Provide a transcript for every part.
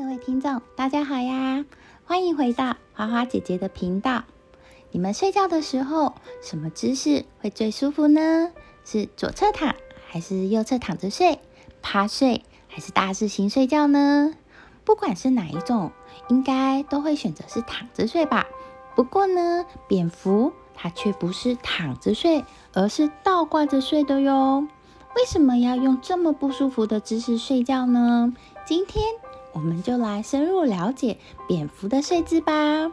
各位听众，大家好呀！欢迎回到花花姐姐的频道。你们睡觉的时候，什么姿势会最舒服呢？是左侧躺，还是右侧躺着睡？趴睡，还是大字型睡觉呢？不管是哪一种，应该都会选择是躺着睡吧。不过呢，蝙蝠它却不是躺着睡，而是倒挂着睡的哟。为什么要用这么不舒服的姿势睡觉呢？今天我们就来深入了解蝙蝠的睡姿吧。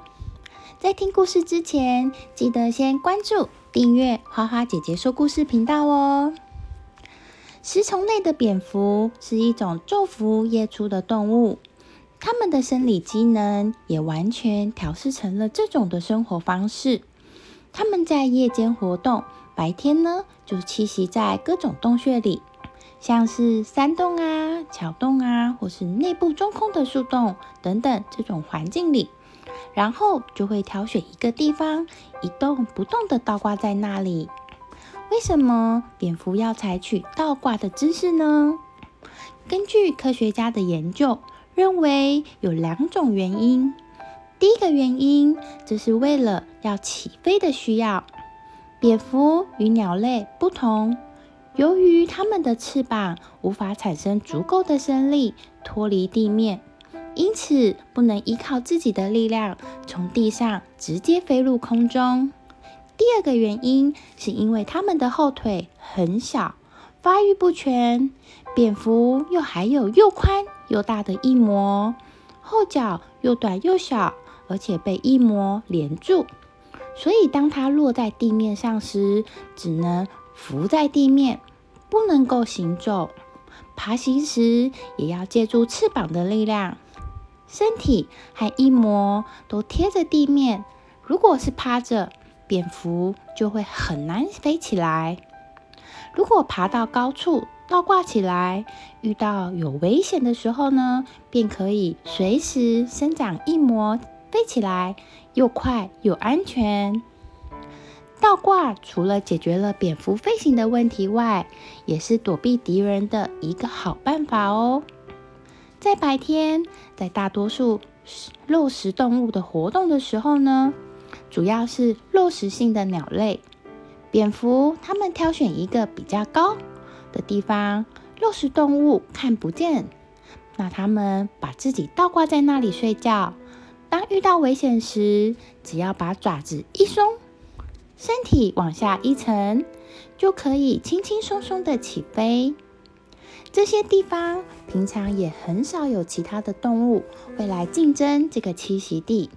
在听故事之前，记得先关注、订阅花花姐姐说故事频道哦。食虫类的蝙蝠是一种昼伏夜出的动物，它们的生理机能也完全调试成了这种的生活方式。它们在夜间活动，白天呢就栖息在各种洞穴里。像是山洞啊、桥洞啊，或是内部中空的树洞等等这种环境里，然后就会挑选一个地方一动不动的倒挂在那里。为什么蝙蝠要采取倒挂的姿势呢？根据科学家的研究，认为有两种原因。第一个原因，这是为了要起飞的需要。蝙蝠与鸟类不同。由于它们的翅膀无法产生足够的升力脱离地面，因此不能依靠自己的力量从地上直接飞入空中。第二个原因是因为它们的后腿很小，发育不全。蝙蝠又还有又宽又大的翼膜，后脚又短又小，而且被翼膜连住，所以当它落在地面上时，只能浮在地面。不能够行走，爬行时也要借助翅膀的力量，身体和翼膜都贴着地面。如果是趴着，蝙蝠就会很难飞起来。如果爬到高处倒挂起来，遇到有危险的时候呢，便可以随时伸展翼膜飞起来，又快又安全。倒挂除了解决了蝙蝠飞行的问题外，也是躲避敌人的一个好办法哦。在白天，在大多数肉食动物的活动的时候呢，主要是肉食性的鸟类，蝙蝠它们挑选一个比较高的地方，肉食动物看不见，那它们把自己倒挂在那里睡觉。当遇到危险时，只要把爪子一松。身体往下一沉，就可以轻轻松松的起飞。这些地方平常也很少有其他的动物会来竞争这个栖息地，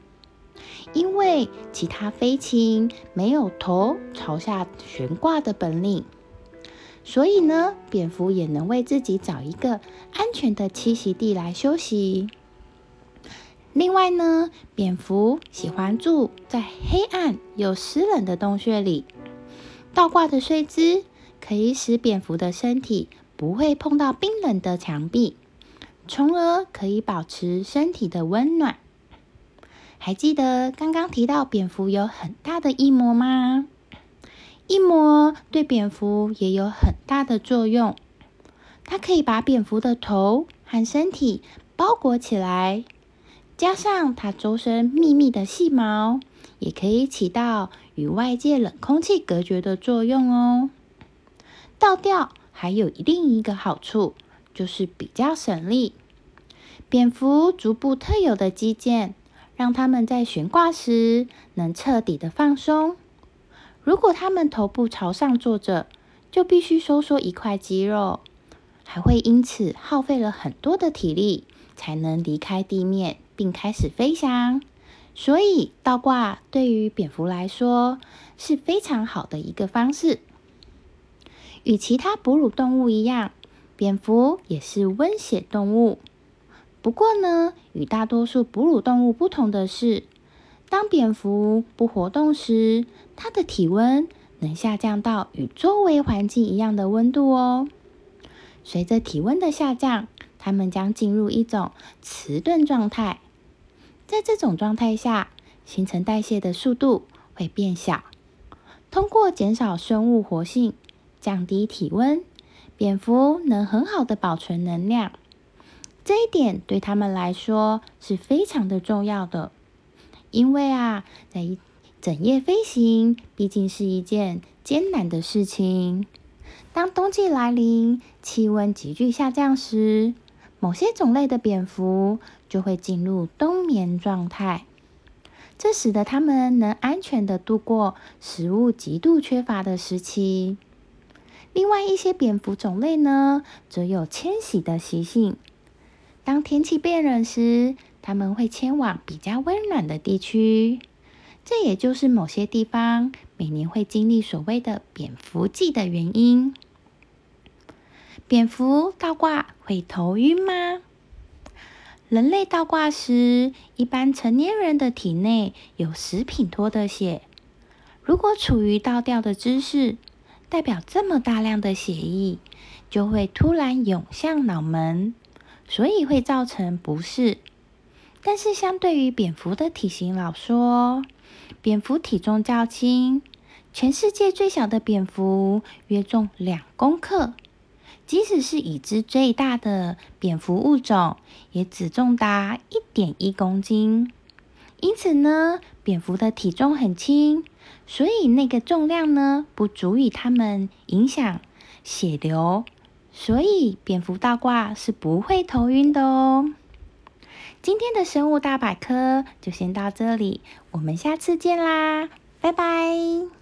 因为其他飞禽没有头朝下悬挂的本领，所以呢，蝙蝠也能为自己找一个安全的栖息地来休息。另外呢，蝙蝠喜欢住在黑暗又湿冷的洞穴里。倒挂的睡姿可以使蝙蝠的身体不会碰到冰冷的墙壁，从而可以保持身体的温暖。还记得刚刚提到蝙蝠有很大的翼膜吗？翼膜对蝙蝠也有很大的作用，它可以把蝙蝠的头和身体包裹起来。加上它周身密密的细毛，也可以起到与外界冷空气隔绝的作用哦。倒吊还有另一个好处，就是比较省力。蝙蝠足部特有的肌腱，让它们在悬挂时能彻底的放松。如果它们头部朝上坐着，就必须收缩一块肌肉，还会因此耗费了很多的体力，才能离开地面。并开始飞翔，所以倒挂对于蝙蝠来说是非常好的一个方式。与其他哺乳动物一样，蝙蝠也是温血动物。不过呢，与大多数哺乳动物不同的是，当蝙蝠不活动时，它的体温能下降到与周围环境一样的温度哦。随着体温的下降，它们将进入一种迟钝状态。在这种状态下，新陈代谢的速度会变小。通过减少生物活性、降低体温，蝙蝠能很好的保存能量。这一点对他们来说是非常的重要的，因为啊，在整夜飞行毕竟是一件艰难的事情。当冬季来临，气温急剧下降时，某些种类的蝙蝠就会进入冬眠状态，这使得它们能安全的度过食物极度缺乏的时期。另外一些蝙蝠种类呢，则有迁徙的习性。当天气变冷时，它们会迁往比较温暖的地区。这也就是某些地方每年会经历所谓的蝙蝠季的原因。蝙蝠倒挂会头晕吗？人类倒挂时，一般成年人的体内有十品脱的血。如果处于倒吊的姿势，代表这么大量的血液就会突然涌向脑门。所以会造成不适，但是相对于蝙蝠的体型来说，蝙蝠体重较轻。全世界最小的蝙蝠约重两公克，即使是已知最大的蝙蝠物种，也只重达一点一公斤。因此呢，蝙蝠的体重很轻，所以那个重量呢，不足以它们影响血流。所以，蝙蝠倒挂是不会头晕的哦。今天的生物大百科就先到这里，我们下次见啦，拜拜。